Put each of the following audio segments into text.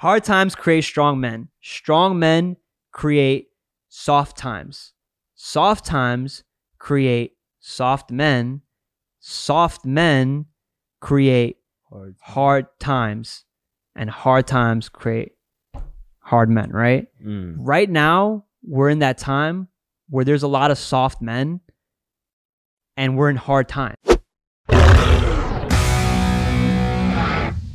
Hard times create strong men. Strong men create soft times. Soft times create soft men. Soft men create Hard. hard times. And hard times create hard men, right? Mm. Right now, we're in that time where there's a lot of soft men and we're in hard times.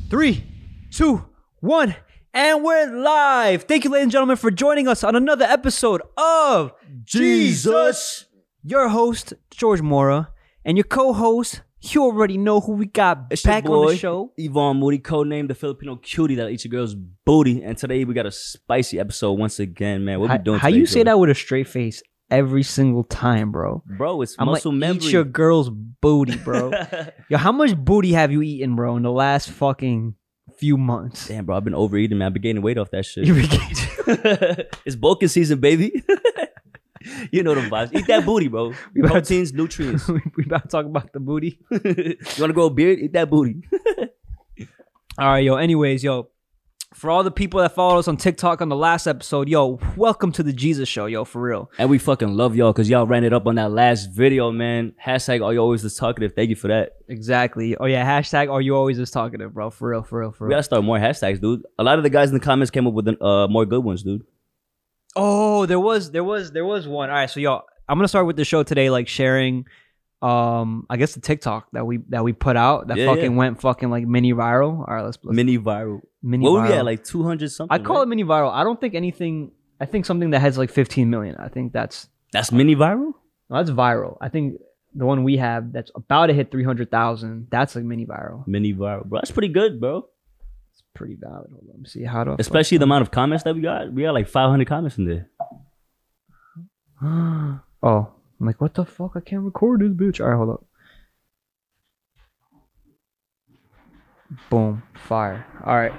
Three, two, one, and we're live. Thank you, ladies and gentlemen, for joining us on another episode of Jesus. Your host, George Mora, and your co-host, you already know who we got It's your back on the show. Yvonne Moody, codenamed the Filipino cutie that eats a girl's booty. And today we got a spicy episode once again, man. What How, we doing how today, you say George? that with a straight face every single time, bro? Bro, it's I'm muscle like, memory. eat your girl's booty, bro. Yo, how much booty have you eaten, bro, in the last fucking few months? Damn, bro, I've been overeating, man. I've been gaining weight off that shit. It's bulking season, baby. you know the vibes. Eat that booty, bro. We about to- Proteins, nutrients. we we about to talk about the booty. you want to grow a beard? Eat that booty. All right, yo. Anyways, yo, for all the people that followed us on TikTok on the last episode, yo, welcome to the Jesus Show, yo, for real. and we fucking love y'all because y'all ran it up on that last video, man. Hashtag are you always this talkative? Thank you for that. Exactly. Oh yeah, hashtag are you always this talkative, bro? For real, for real, for real. We gotta start more hashtags, dude. A lot of the guys in the comments came up with uh, more good ones, dude. Oh, there was there was there was one. All right, so y'all, I'm gonna start with the show today, like sharing um I guess the TikTok that we that we put out that Yeah, fucking yeah. went fucking like mini viral. All right, let's, let's Mini viral. mini what viral. were we at? Like 200 something? I call it mini viral. I don't think anything I think something that has like 15 million. I think that's That's mini viral? no, that's viral. I think the one we have that's about to hit 300,000, that's like mini viral. Mini viral, bro. That's pretty good, bro. It's pretty valid. Hold on, let me see how to Especially the amount of comments that we got. We got like 500 comments in there. oh, I'm like, what the fuck? I can't record this bitch. All right, hold up. Boom, fire. All right,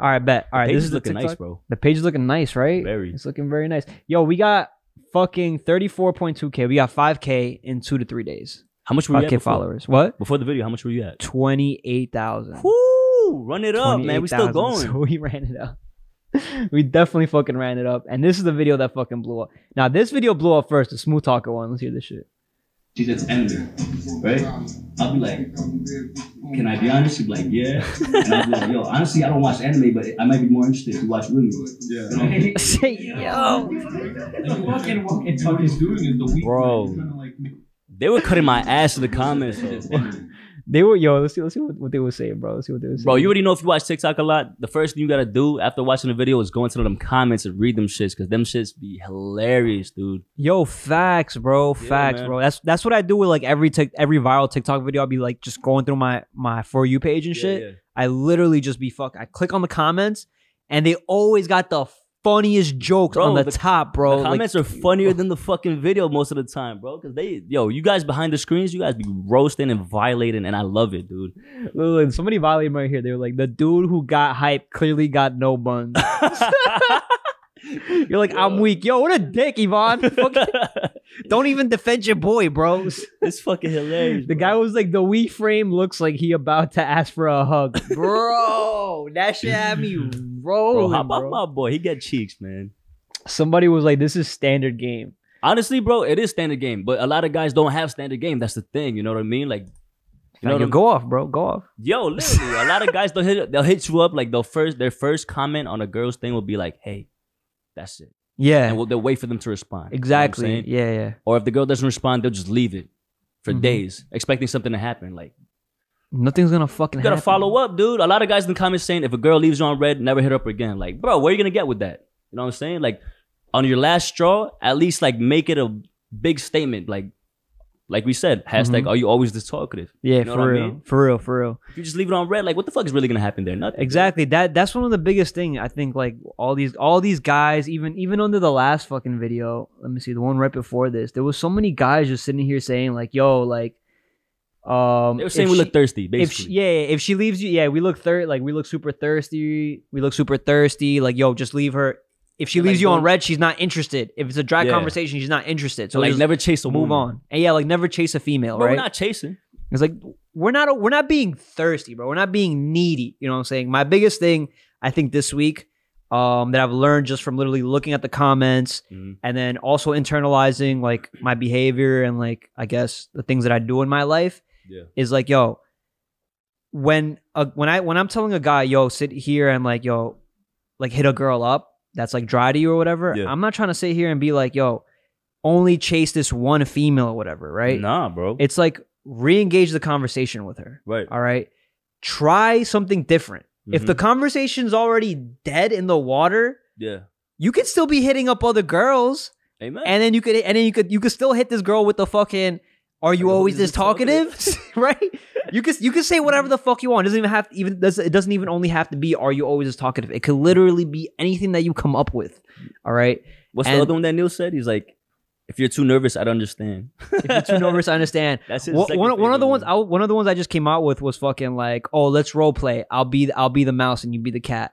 all right, bet. All right, this is is looking nice, bro. The page is looking nice, right? Very. It's looking very nice. Yo, we got fucking 34.2k. We got 5k in two to three days. How much were you at 5k followers. What? Before the video, how much were you at? 28,000. Woo! Run it up, man. We still 28,000. going. So we ran it up. we definitely fucking ran it up. And this is the video that fucking blew up. Now, this video blew up first, the Smooth Talker one. Let's hear this shit. She's its enemy, right? I'll be like, can I be honest? She'd be like, yeah. And I'll be like, yo, honestly, I don't watch anime, but I might be more interested if you watch Willy. Yeah. You know? Say, yo. Like, walk in, walk in, talk is doing is the weak Bro. Like, They were cutting my ass in the comments, though. Enemy. They were, yo, let's see, let's see what, what they were saying, bro. Let's see what they were saying. Bro, you already know if you watch TikTok a lot, the first thing you gotta do after watching the video is go into them comments and read them shits, because them shits be hilarious, dude. Yo, facts, bro. Yeah, Facts, man. bro. That's that's what I do with like every tic- every viral TikTok video. I'll be like just going through my my for you page and Yeah, shit. yeah. I literally just be fuck. I click on the comments, and they always got the funniest jokes Bro, on the, the- top, bro. the Like, comments are funnier than the fucking video most of the time, bro. Because they, yo, you guys behind the screens, you guys be roasting and violating, and I love it, dude. Look, somebody violated me right here. They were like, the dude who got hype clearly got no buns. You're like, I'm weak. Yo, what a dick, Yvonne. Fuck- Don't even defend your boy, bro. it's fucking hilarious. The bro. guy was like, the Wii frame looks like he about to ask for a hug. Bro, that shit had me bro, rolling, how bro. my boy? He get cheeks, man. Somebody was like, this is standard game. Honestly, bro, it is standard game, but a lot of guys don't have standard game. That's the thing. You know what I mean? Like, you know Like, go off, bro. Go off. Yo, literally, a lot of guys they'll hit they'll hit you up like they'll first their first comment on a girl's thing will be like, "Hey, that's it," Yeah, and we'll, they'll wait for them to respond. You know exactly. yeah, yeah. Or if the girl doesn't respond, they'll just leave it for Mhm. days, expecting something to happen. Like, Nothing's gonna fucking you gotta happen. follow up, dude. A lot of guys in the comments saying if a girl leaves you on read, never hit her up again. Like, bro, where are you gonna get with that? You know what I'm saying? Like, on your last straw, at least like make it a big statement. Like, like we said, hashtag Mhm. Are you always this talkative? Yeah, You know for what I real, mean? for real, for real. If you just leave it on read, like, what the fuck is really gonna happen there? Nothing. Exactly. That that's one of the biggest thing. I think like all these all these guys, even even under the last fucking video. Let me see the one right before this. There was so many guys just sitting here saying like, "Yo, like." Um, They were saying we she- look thirsty, if basically. she, yeah, if she leaves you, yeah, we look thir like we look super thirsty. We look super thirsty. Like, yo, just leave her. If she leaves like, you on read, she's not interested. If it's a dry Yeah. conversation, she's not interested. So like never chase a move woman. on. And yeah, like never chase a female, right? we're not chasing. It's like we're not we're not being thirsty, bro. We're not being needy. You know what I'm saying? My biggest thing, I think this week um, that I've learned just from literally looking at the comments Mhm. and then also internalizing like my behavior and like I guess the things that I do in my life Yeah. is like yo when uh, when I when I'm telling a guy yo sit here and like yo like hit a girl up that's like dry to you or whatever Yeah. I'm not trying to sit here and be like yo only chase this one female or whatever right Nah, bro. it's like re-engage the conversation with her right. all right try something different if Mhm. the conversation's already dead in the water Yeah. you could still be hitting up other girls Amen. and then you could and then you could you could still hit this girl with the fucking are you always this talkative? right you can you could say whatever the fuck you want it doesn't even have to even it doesn't even only have to be are you always this talkative it could literally be anything that you come up with all right What's and- the other one that Neil said? He's like, if you're too nervous, I'd understand. if you're too nervous i understand That's his One- one, one of the ones I, one of the ones I just came out with was fucking like oh let's role play I'll be I'll be the mouse and you be the cat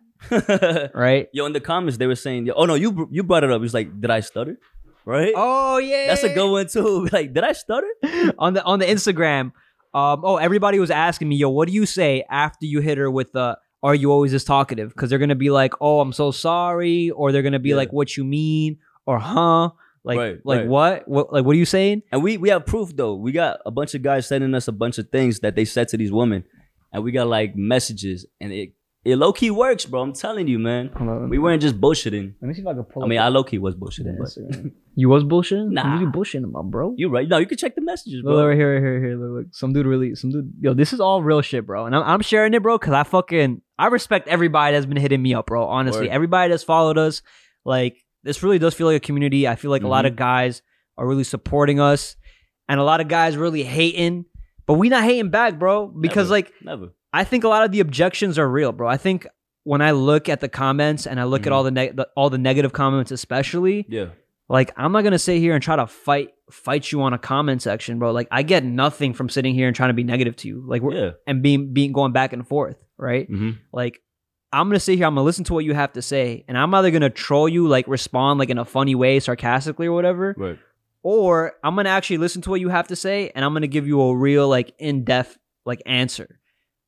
right Yo, in the comments they were saying, yo, oh no, you you brought it up. He's like, did I stutter? Right? oh yeah That's a good one too. Like, did I stutter? on the on the Instagram. Um, oh, everybody was asking me, yo, what do you say after you hit her with the "Are you always this talkative?" Because they're gonna be like, "Oh, I'm so sorry," or they're gonna be Yeah. like, "What you mean?" or "Huh?" Like, Right, like right. what? What? Like, what are you saying? And we we have proof though. We got a bunch of guys sending us a bunch of things that they said to these women, and we got like messages, and it it low key works, bro. I'm telling you, man. On, We weren't just bullshitting. let me see if I can pull. I mean, I low key was bullshitting, but you was bullshitting. Nah. you bullshitting about, bro. you right. No, you can check the messages, bro. look, right here, right here, right here. Look, look. Some dude really, some dude. Yo, this is all real shit, bro. And I'm, I'm sharing it, bro, because I fucking, I respect everybody that's been hitting me up, bro. Honestly, Word. everybody that's followed us, like, this really does feel like a community. I feel like a lot of mm-hmm. guys are really supporting us, and a lot of guys really hating. But we not hating back, bro, because Never. like Never. I think a lot of the objections are real, bro. I think when I look at the comments and I look at Mhm. all the, neg- the all the negative comments, especially, Yeah. like I'm not gonna sit here and try to fight fight you on a comment section, bro. Like I get nothing from sitting here and trying to be negative to you, like we're, Yeah. and being being going back and forth, right? Mm-hmm. Like I'm gonna sit here, I'm gonna listen to what you have to say, and I'm either gonna troll you, like respond like in a funny way, sarcastically or whatever, Right. or I'm gonna actually listen to what you have to say, and I'm gonna give you a real like in depth like answer.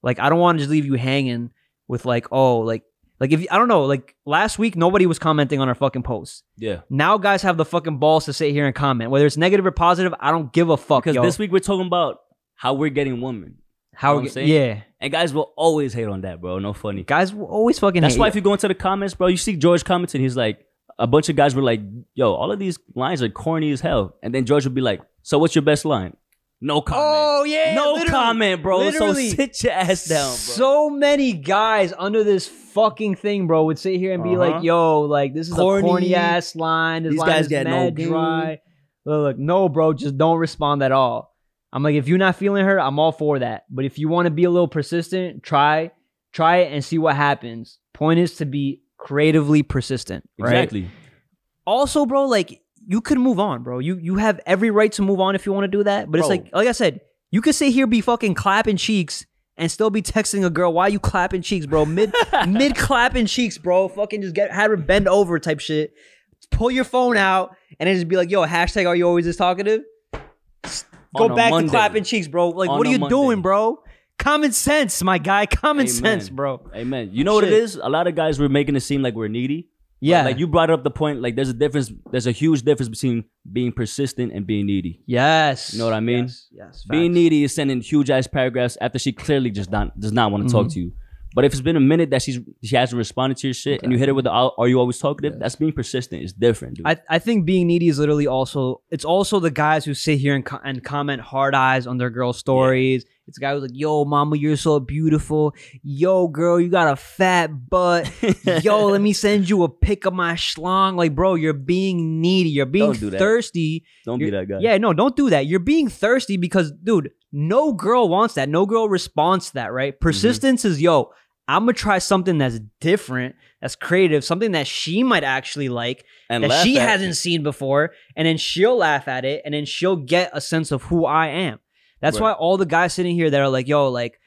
Like I don't want to just leave you hanging with like oh like like if I don't know like last week nobody was commenting on our fucking posts. Yeah. Now guys have the fucking balls to sit here and comment. Whether it's negative or positive, I don't give a fuck. Because yo. this week we're talking about how we're getting women, how know we I'm saying? yeah, and guys will always hate on that, bro. No funny. guys will always fucking. That's why you. if you go into the comments, bro, you see George commenting. He's like, a bunch of guys were like, "Yo, all of these lines are corny as hell," and then George would be like, "So what's your best line?" No comment. Oh yeah, no comment, bro. Literally. So sit your ass down, bro. So many guys under this fucking thing, bro, would sit here and be Uh-huh. like, "Yo, like this is Corny. a corny ass line. This These line guys is get no mad game." dry." Look, look, no, bro, just don't respond at all. I'm like, if you're not feeling her, I'm all for that. But if you want to be a little persistent, try, try it and see what happens. Point is to be creatively persistent, right? exactly. also, bro, like you could move on, bro. You you have every right to move on if you want to do that. But it's Bro. like like I said, you could sit here be fucking clapping cheeks and still be texting a girl. Why you clapping cheeks, bro? Mid mid clapping cheeks, bro. Fucking just get have her bend over type shit. Pull your phone out and then just be like, yo, hashtag are you always this talkative? Go On a back Monday. to clapping cheeks, bro. Like, On what are a you Monday. doing, bro? Common sense, my guy. Common sense, bro. Amen. You know what it Shit. is? A lot of guys were making it seem like we're needy. Yeah. like you brought up the point. Like there's a difference. There's a huge difference between being persistent and being needy. yes. You know what I mean? Yes. yes Being needy is sending huge ass paragraphs after she clearly just not does not want to talk Mhm. to you. But if it's been a minute that she's she hasn't responded to your shit and you hit her with the "Are you always talkative?" That's being persistent. It's different, dude. I, I think being needy is literally also it's also the guys who sit here and, co- and comment hard eyes on their girl stories. It's a guy who's like, "Yo, mama, you're so beautiful. Yo, girl, you got a fat butt. Yo, let me send you a pic of my schlong." Like, bro, you're being needy. You're being Don't do thirsty. Don't be You're- that guy. Yeah, no, don't do that. You're being thirsty because, dude, no girl wants that. No girl responds to that, Mm-hmm. right? Persistence is, yo, I'm gonna try something that's different, that's creative, something that she might actually like and that she hasn't seen before, and then she'll laugh at it, and then she'll get a sense of who I am. That's Right. why all the guys sitting here that are like, yo, like,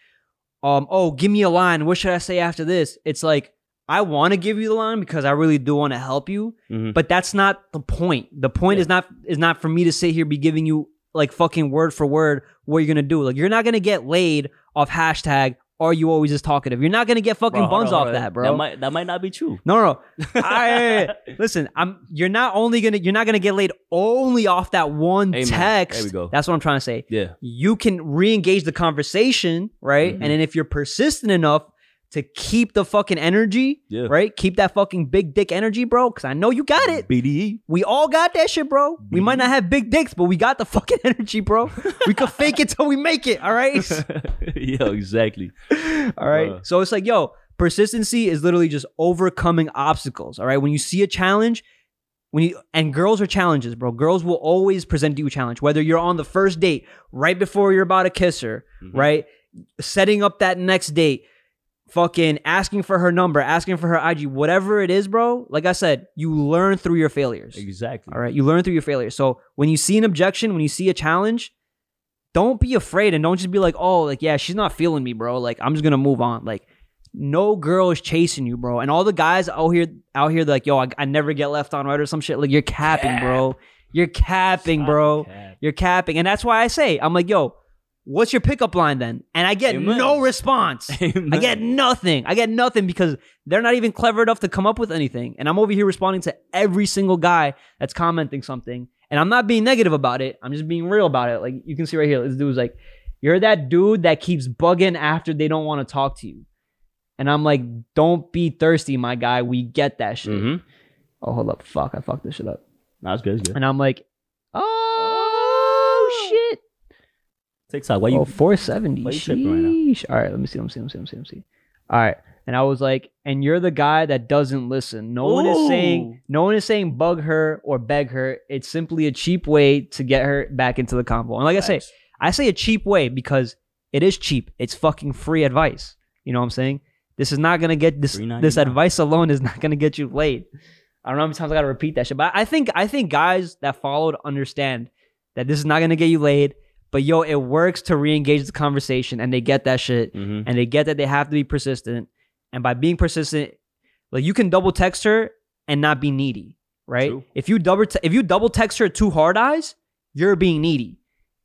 um, oh, give me a line. What should I say after this? It's like, I want to give you the line because I really do want to help you, Mhm. but that's not the point. The point Yeah. is not is not for me to sit here be giving you like fucking word for word what you're gonna do. Like you're not gonna get laid off hashtag are you always just talkative? You're not gonna get fucking Bro, buns off that, bro. That might that might not be true. no, no. I, listen, I'm. You're not only gonna. You're not gonna get laid only off that one Amen. text. There we go. That's what I'm trying to say. Yeah. You can re-engage the conversation, right? Mhm. And then if you're persistent enough to keep the fucking energy, Yeah. right? Keep that fucking big dick energy, bro. Because I know you got it. BDE. We all got that shit, bro. We might not have big dicks, but we got the fucking energy, bro. we could fake it till we make it. All right. Yo, exactly. All right. Bruh. So it's like, yo, persistency is literally just overcoming obstacles. All right. When you see a challenge, when you and girls are challenges, bro. Girls will always present you a challenge, whether you're on the first date, right before you're about to kiss her, Mhm. right? Setting up that next date, fucking asking for her number, asking for her IG, whatever it is, bro. Like I said, you learn through your failures. Exactly. All right. You learn through your failures. So when you see an objection, when you see a challenge, don't be afraid and don't just be like, oh, like, yeah, she's not feeling me, bro. Like, I'm just gonna move on. Like, no girl is chasing you, bro. And all the guys out here out here, like, yo, I, I never get left on right or some shit. Like, you're capping, bro. You're capping, bro. Cap. You're capping. And that's why I say, I'm like, yo, what's your pickup line then? And I get Amen. no response. Amen. I get nothing. I get nothing because they're not even clever enough to come up with anything. And I'm over here responding to every single guy that's commenting something. And I'm not being negative about it. I'm just being real about it. Like you can see right here, this dude's like, You're that dude that keeps bugging after they don't want to talk to you. And I'm like, Don't be thirsty, my guy. We get that shit. Mhm. Oh, hold up. Fuck. I fucked this shit up. That's good. Good. And I'm like, Oh, shit. TikTok. Why you? oh, 470. why you tripping right now? Sheesh. All right, let me see. Let me see. Let me see. Let me see. Let me see. All right. And I was like, and you're the guy that doesn't listen. No one is saying, no one is saying bug her or beg her. It's simply a cheap way to get her back into the convo. And like I say, Facts. I say a cheap way because it is cheap. It's fucking free advice. You know what I'm saying? This is not gonna get this. $3.99. This advice alone is not gonna get you laid. I don't know how many times I gotta repeat that shit, but I think I think guys that followed understand that this is not gonna get you laid. But yo, it works to re-engage the conversation, and they get that shit, Mhm. and they get that they have to be persistent. And by being persistent, like you can double text her and not be needy, right? True. If you double te- if you double text her two hard eyes, you're being needy.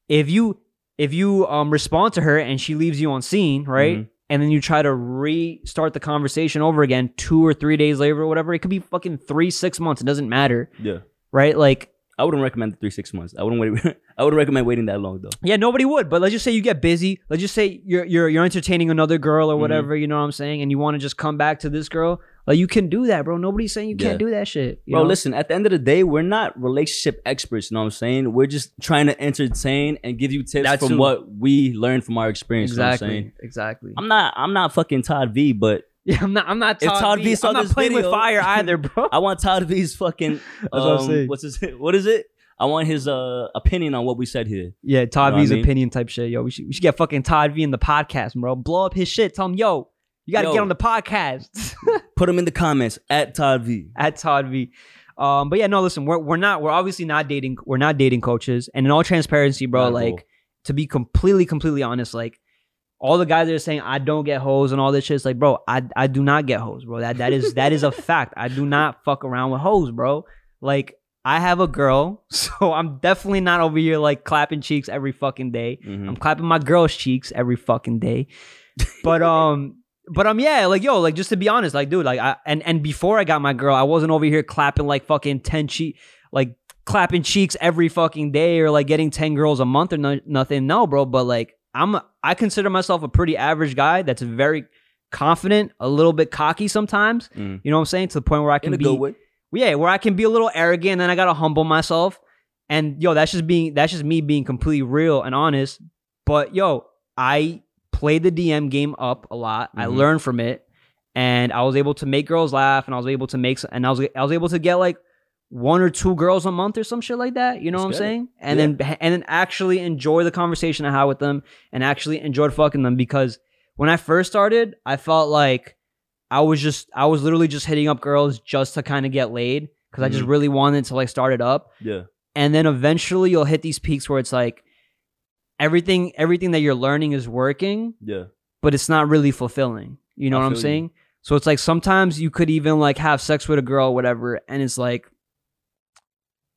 If you if you um respond to her and she leaves you on seen, right? Mhm. And then you try to restart the conversation over again two or three days later or whatever, it could be fucking three, six months. It doesn't matter, Yeah. right? Like, I wouldn't recommend the three six months. I wouldn't wait. I wouldn't recommend waiting that long though. yeah, nobody would. But let's just say you get busy. Let's just say you're you're you're entertaining another girl Mm-hmm. or whatever. You know what I'm saying? And you want to just come back to this girl. Like you can do that, bro. Nobody's saying you can't do that shit. you Bro, know? listen, at the end of the day, we're not relationship experts, you know what I'm saying? We're just trying to entertain and give you tips That from too. what we learned from our experience. You know what I'm Exactly. saying? Exactly. I'm not I'm not fucking Todd V, but yeah, I'm not. I'm not. If Todd, Todd V. V saw I'm not this playing with fire either, bro. I want Todd V's fucking um, saying. what's his what is it? I want his uh opinion on what we said here. yeah, Todd You know V's I mean? opinion type shit. Yo, we should we should get fucking Todd V in the podcast, bro. Blow up his shit. Tell him, yo, you got to get on the podcast. Put them in the comments at Todd V. at Todd V. Um, but yeah, no, listen, we're we're not we're obviously not dating we're not dating coaches. And in all transparency, bro, Not like all. to be completely, completely honest, like all the guys that are saying I don't get hoes and all this shit, it's like, bro, I I do not get hoes, bro. That that is that is a fact. I do not fuck around with hoes, bro. Like I have a girl, so I'm definitely not over here like clapping cheeks every fucking day. Mhm. I'm clapping my girl's cheeks every fucking day. But um but um yeah, like yo, like just to be honest, like dude, like I and and before I got my girl, I wasn't over here clapping like fucking 10 cheek like clapping cheeks every fucking day or like getting 10 girls a month or no, nothing. No, bro, but like I'm I consider myself a pretty average guy that's very confident, a little bit cocky sometimes. Mhm. You know what I'm saying? To the point where I can a be yeah, where I can be a little arrogant and then I gotta humble myself. And yo, that's just being that's just me being completely real and honest. But yo, I played the DM game up a lot. I Mhm. learned from it, and I was able to make girls laugh, and I was able to make, and I was I was able to get like one or two girls a month or some shit like that. You know That's what I'm good. saying? And then and then actually enjoy the conversation I had with them, and actually enjoyed fucking them because when I first started, I felt like I was just I was literally just hitting up girls just to kind of get laid because I just Mhm. really wanted to like start it up Yeah. and then eventually you'll hit these peaks where it's like everything everything that you're learning is working Yeah. but it's not really fulfilling you know I what i'm feel you. saying so it's like sometimes you could even like have sex with a girl or whatever and it's like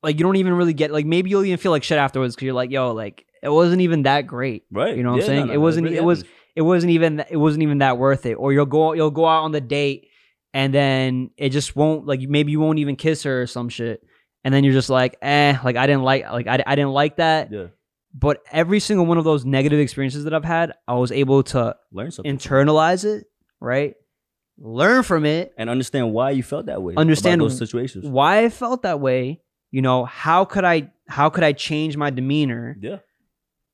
like you don't even really get like maybe you'll even feel like shit afterwards because you're like yo like it wasn't even that great Right. You know what I'm saying? no, It wasn't- really it was- happens. it wasn't even it wasn't even that worth it. Or you'll go you'll go out on the date and then it just won't like maybe you won't even kiss her or some shit. And then you're just like, eh, like I didn't like like I, I didn't like that. Yeah. But every single one of those negative experiences that I've had, I was able to Learn something. internalize it, right? Learn from it, and understand why you felt that way. Understand those situations. why I felt that way, you know, how could I how could I change my demeanor Yeah.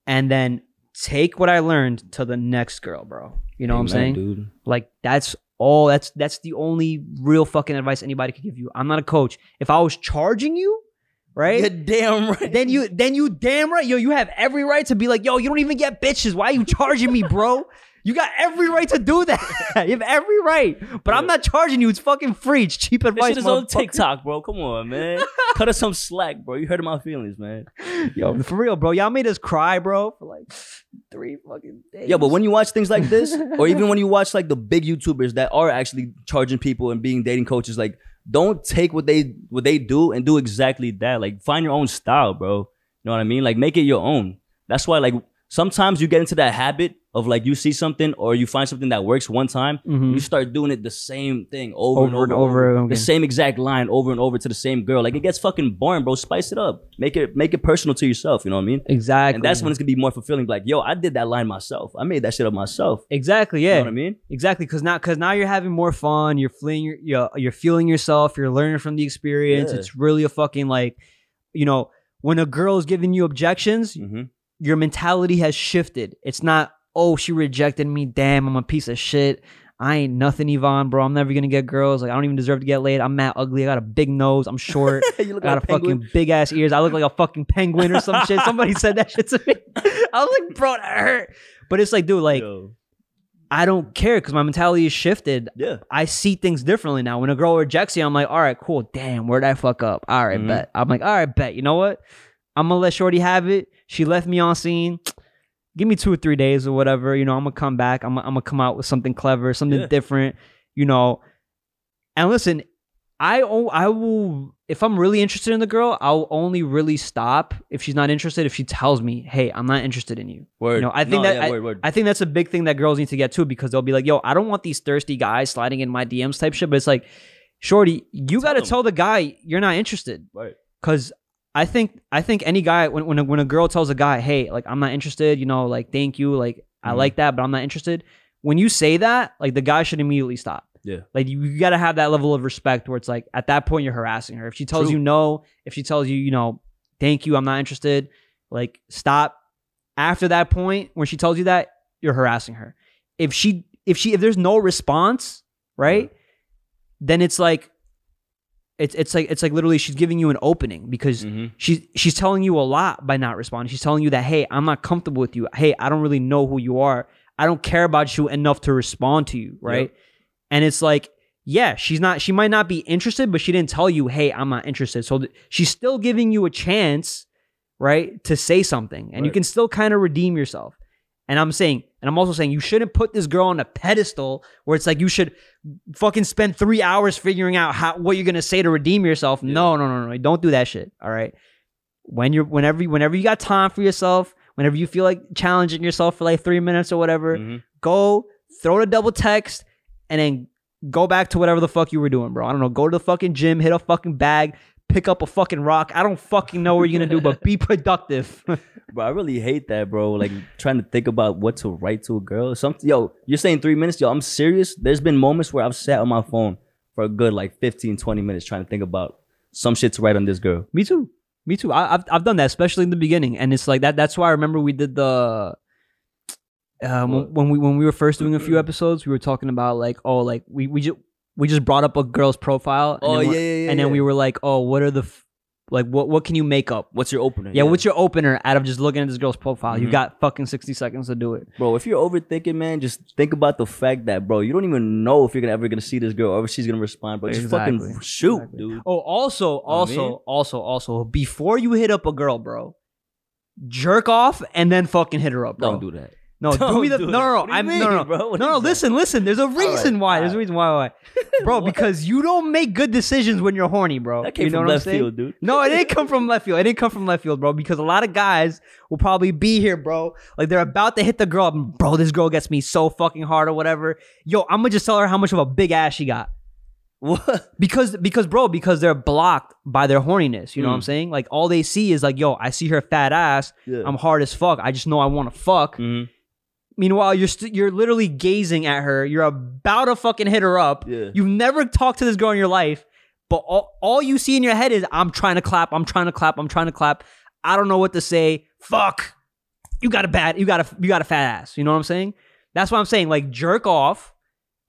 and then take what I learned to the next girl, bro. You know what I'm saying? dude? Like that's all that's that's the only real fucking advice anybody could give you. I'm not a coach. If I was charging you, right? You're damn right. Then you then you damn right, yo, you have every right to be like, yo, you don't even get bitches. Why are you charging me, bro? You got every right to do that. you have every right. But I'm not charging you. It's fucking free. It's cheap This advice. shit is on. TikTok, bro. Come on, man. Cut us some slack, bro. You hurting my feelings, man. Yo, for real, bro. Y'all made us cry, bro, for like three fucking days. Yeah, but when you watch things like this, or even when you watch like the big YouTubers that are actually charging people and being dating coaches, like don't take what they what they do and do exactly that. Like find your own style, bro. You know what I mean? Like make it your own. That's why like sometimes you get into that habit of like you see something or you find something that works one time, Mhm. you start doing it the same thing over, and Over over and over the again. same exact line over and over to the same girl. Like it gets fucking boring, bro. Spice it up. Make it make it personal to yourself. You know what I mean? exactly, And that's when it's gonna be more fulfilling. Like, yo, I did that line myself. I made that shit up myself. exactly, You yeah, know what I mean? exactly. Because now, because now you're having more fun. You're feeling your, you're, you're feeling yourself. You're learning from the experience. Yeah. It's really a fucking like, you know, when a girl is giving you objections, Mm-hmm. Your mentality has shifted. It's not, oh, she rejected me. Damn, I'm a piece of shit. I ain't nothing, Yvonne, bro. I'm never gonna get girls. Like, I don't even deserve to get laid. I'm mad ugly. I got a big nose. I'm short. you look I got like a penguin. fucking big ass ears. I look like a fucking penguin or some shit. Somebody said that shit to me. I was like, bro, that hurt. But it's like, dude, like, Yo. I don't care because my mentality is shifted. Yeah. I see things differently now. When a girl rejects you, I'm like, all right, cool. Damn, where'd I fuck up? All right, Mhm. bet. I'm like, all right, bet. You know what? I'm gonna let Shorty have it. She left me on seen. Give me two or three days or whatever. You know, I'm gonna come back. I'm, I'm gonna come out with something clever, something Yeah. different. You know, and listen, I oh, I will if I'm really interested in the girl, I'll only really stop if she's not interested. If she tells me, hey, I'm not interested in you. Word. You know, I think No, that yeah, I, word, word. I think that's a big thing that girls need to get to because they'll be like, "Yo, I don't want these thirsty guys sliding in my DMs type shit." But it's like, shorty, you got to tell the guy you're not interested right. because I think I think any guy when when a, when a girl tells a guy, "Hey, like I'm not interested," you know, like thank you, like I Mhm. like that, but I'm not interested. When you say that, like the guy should immediately stop. Yeah. Like you, you got to have that level of respect where it's like at that point you're harassing her. If she tells True. you no, if she tells you, you know, thank you, I'm not interested, like stop. After that point when she tells you that, you're harassing her. If she if she if there's no response, right? Then it's like it's it's like it's like literally she's giving you an opening because Mhm. she's she's telling you a lot by not responding. She's telling you that hey, I'm not comfortable with you. Hey, I don't really know who you are. I don't care about you enough to respond to you, right? Yep. And it's like, yeah, she's not. She might not be interested, but she didn't tell you, hey, I'm not interested. So th- she's still giving you a chance, right, to say something, and you can still kind of redeem yourself. And I'm saying, and I'm also saying, you shouldn't put this girl on a pedestal where it's like you should fucking spend three hours figuring out how what you're gonna say to redeem yourself. No, no, no, no, don't do that shit. All right. When you're whenever whenever you got time for yourself, whenever you feel like challenging yourself for like three minutes or whatever, Mhm. go throw the double text and then go back to whatever the fuck you were doing, bro. I don't know. Go to the fucking gym, hit a fucking bag, pick up a fucking rock. I don't fucking know what you're gonna do, but be productive. Bro, I really hate that, bro. Like trying to think about what to write to a girl. Something, yo, you're saying three minutes, yo. I'm serious. There's been moments where I've sat on my phone for a good like 15, 20 minutes trying to think about some shit to write on this girl. Me too. Me too. I, I've I've done that, especially in the beginning, and it's like that. That's why I remember we did the. Um, when we when we were first doing a few episodes, we were talking about like oh like we we just we just brought up a girl's profile. And Oh, then yeah, yeah, yeah, And then yeah. we were like, oh, what are the f- like what what can you make up? What's your opener? Yeah, what's your opener out of just looking at this girl's profile? You Mhm. got fucking sixty seconds to do it. bro? If you're overthinking, man, just think about the fact that, bro, you don't even know if you're gonna ever gonna see this girl or if she's gonna respond. But just fucking Exactly. shoot, Exactly. dude. Oh, also, also, mean? also, also, before you hit up a girl, bro, jerk off and then fucking hit her up, bro. Don't do that. No, do Don't me the do no, no, no. I'm no, mean, no, no, bro? What no, no. Listen, listen. There's a reason why. There's a reason why, why, bro. Because you don't make good decisions when you're horny, bro. That came you know from what I'm left saying? field, dude. No, it didn't come from left field. It didn't come from left field, bro. Because a lot of guys will probably be here, bro. Like they're about to hit the girl, bro. This girl gets me so fucking hard or whatever. Yo, I'm gonna just tell her how much of a big ass she got. What? Because because bro, because they're blocked by their horniness. You know what I'm Mm. saying? Like all they see is like, yo, I see her fat ass. Yeah. I'm hard as fuck. I just know I want to fuck. Mhm. Meanwhile, you're st- you're literally gazing at her. You're about to fucking hit her up. Yeah. You've never talked to this girl in your life, but all, all you see in your head is I'm trying to clap. I'm trying to clap. I'm trying to clap. I don't know what to say. Fuck. You got a bad. You got a you got a fat ass. You know what I'm saying? That's what I'm saying. Like jerk off.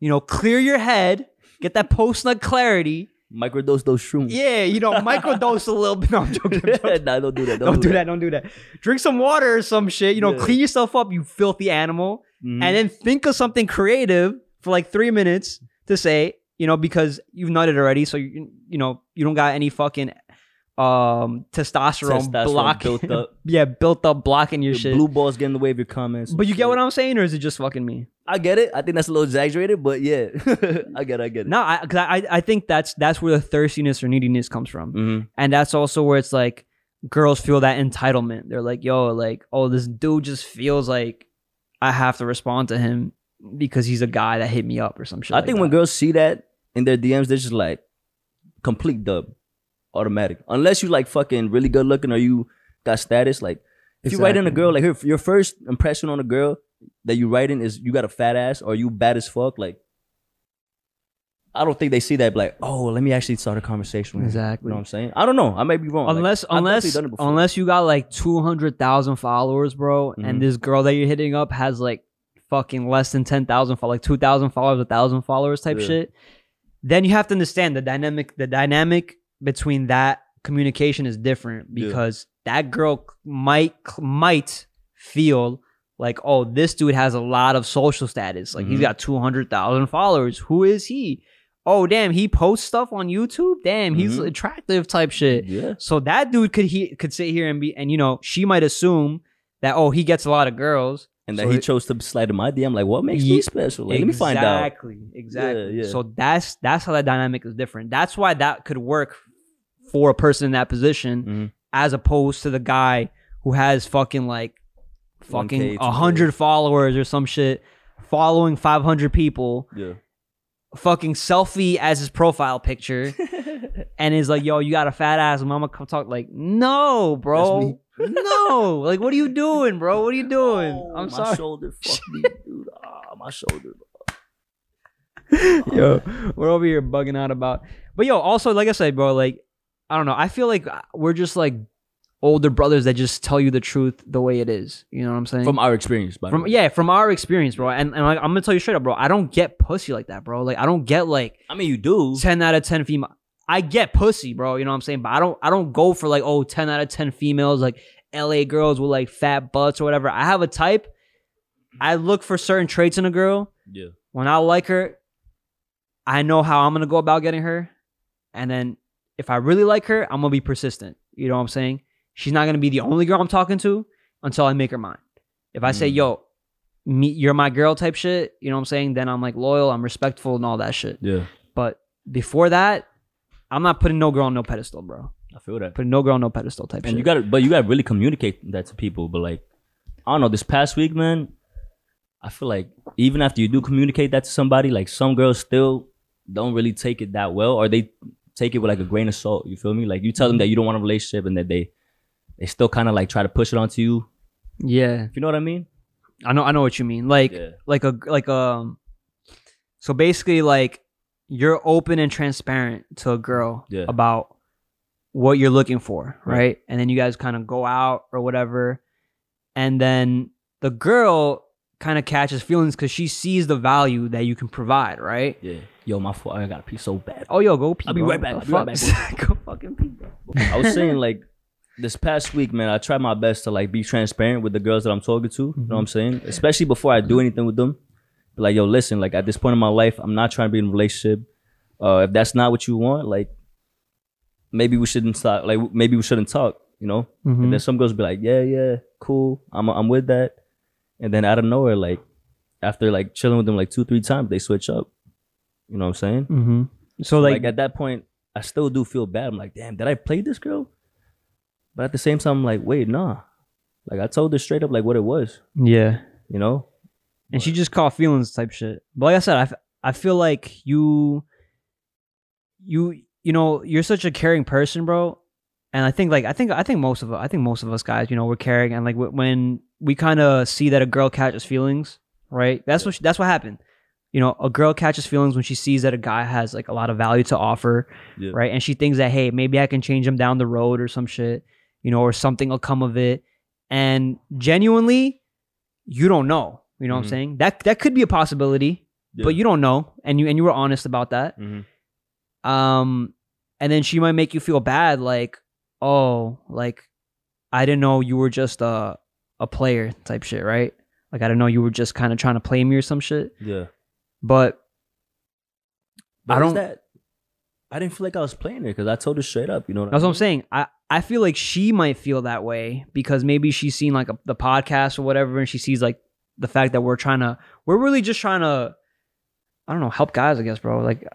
You know, clear your head. Get that post nut clarity. Microdose those shrooms. Yeah, you know, microdose a little bit. No, I'm joking. I'm joking. nah, don't do that. Don't do that. Don't do that. Drink some water or some shit. You know, Yeah. clean yourself up, you filthy animal Mhm. and then think of something creative for like three minutes to say, you know, because you've nutted already, so you you know you don't got any fucking um testosterone, Testosterone block built up. yeah, built up blocking your Your shit. blue balls get in the way of your comments. but you get what I'm saying, or is it just fucking me? I get it. I think that's a little exaggerated, but yeah, I get. it, I get it. No, I, cause I I think that's that's where the thirstiness or neediness comes from, Mhm. and that's also where it's like girls feel that entitlement. They're like, yo, like, oh, this dude just feels like I have to respond to him because he's a guy that hit me up or some shit. I like think that. when girls see that in their DMs, they're just like complete dub, automatic. Unless you like fucking really good looking or you got status. Like if you write in a girl, like her, your first impression on a girl that you write in is you got a fat ass or you bad as fuck. Like I don't think they see that like, oh, let me actually start a conversation with. Exactly. You know what I'm saying? I don't know. I may be wrong. Unless I've unless done it unless you got like 200,000 followers, bro, Mhm. and this girl that you're hitting up has like fucking less than 10,000 followers, like 2,000 followers, 1,000 followers type Yeah. shit, then you have to understand the dynamic the dynamic between that communication is different Yeah. because that girl might might feel like, "Oh, this dude has a lot of social status. Like he's Mhm. got 200,000 followers. Who is he?" Oh damn, he posts stuff on YouTube. Damn, he's Mhm. attractive type shit. yeah. So that dude could he could sit here and be and you know she might assume that oh he gets a lot of girls And that he it- chose to slide in my DM. Like, what makes Ye- me special? Like, let me find out. exactly exactly. yeah. So that's that's how that dynamic is different. That's why that could work for a person in that position Mhm. as opposed to the guy who has fucking like 1K, fucking 2K. a hundred followers or some shit, following five hundred people, Yeah. fucking selfie as his profile picture. and is like, yo, you got a fat ass, mama come talk. Like, no, bro. no. Like, what are you doing, bro? What are you doing? Oh, I'm my sorry. shoulder. Fuck me, dude. Ah, my shoulder. yo, we're over here bugging out about. But yo, also, like I said, bro, like, I don't know. I feel like we're just like older brothers that just tell you the truth the way it is. You know what I'm saying? From our experience, by From yeah, from our experience, bro. And, and like, I'm gonna tell you straight up, bro. I don't get pussy like that, bro. Like, I don't get like I mean, you do. 10 out of 10 female. I get pussy, bro. You know what I'm saying? But I don't I don't go for like, oh, 10 out of 10 females, like LA girls with like fat butts or whatever. I have a type. I look for certain traits in a girl. Yeah. When I like her, I know how I'm gonna go about getting her. And then if I really like her, I'm gonna be persistent. You know what I'm saying? She's not gonna be the only girl I'm talking to until I make her mine. If I say, Mm. yo, me, you're my girl type shit, you know what I'm saying? Then I'm like loyal, I'm respectful and all that shit. Yeah. But before that, I'm not putting no girl on no pedestal, bro. I feel that. Putting no girl on no pedestal type And shit. you got to, but you got to really communicate that to people. But like, I don't know. This past week, man, I feel like even after you do communicate that to somebody, like some girls still don't really take it that well, or they take it with like a grain of salt. You feel me? Like you tell them that you don't want a relationship, and that they they still kind of like try to push it onto you. yeah, If you know what I mean? I know. I know what you mean. Like, Yeah. like a like um. So basically, like you're open and transparent to a girl Yeah. about what you're looking for, right? Right. And then you guys kind of go out or whatever, and then the girl kind of catches feelings because she sees the value that you can provide, right? Yeah. Yo, my fault. I gotta pee so bad. Oh, yo, go pee. I'll be bro. right back. I'll be right fuck? go fucking pee, bro. I was saying like this past week, man, I tried my best to like be transparent with the girls that I'm talking to. You know what I'm saying? Especially before I do anything with them. Be like, yo, listen, like at this point in my life, I'm not trying to be in a relationship. Uh, if that's not what you want, like maybe we shouldn't start. Like maybe we shouldn't talk. You know. Mhm. And then some girls be like, yeah, yeah, cool. I'm I'm with that. and then out of nowhere, like after like chilling with them like two, three times, they switch up. You know what I'm saying? Mm-hmm. So like, like, at that point, I still do feel bad. I'm like, damn, did I play this girl? But at the same time, I'm like, wait, nah. Like I told her straight up like what it was, yeah. you know? and she just caught feelings type shit. But like I said, I, f- I feel like you, you, you know, you're such a caring person, bro. And I think like I think I think most of us, I think most of us guys, you know, we're caring, and like wh- when we kind of see that a girl catches feelings, right? That's what she, that's what happened. You know, a girl catches feelings when she sees that a guy has like a lot of value to offer, Yeah. right? And she thinks that hey, maybe I can change him down the road or some shit, you know, or something will come of it. And genuinely, you don't know. You know what Mhm. I'm saying? That that could be a possibility, Yeah. but you don't know, and you and you were honest about that. Mhm. Um, and then she might make you feel bad, like, oh, like I didn't know you were just a a player type shit, right? Like I didn't know you were just kind of trying to play me or some shit. Yeah. But But I don't- That, I didn't feel like I was playing her because I told her straight up. You know what that's I what I'm saying. I I feel like she might feel that way because maybe she's seen like a, the podcast or whatever, and she sees like the fact that we're trying to, we're really just trying to, I don't know, help guys, I guess, bro. Like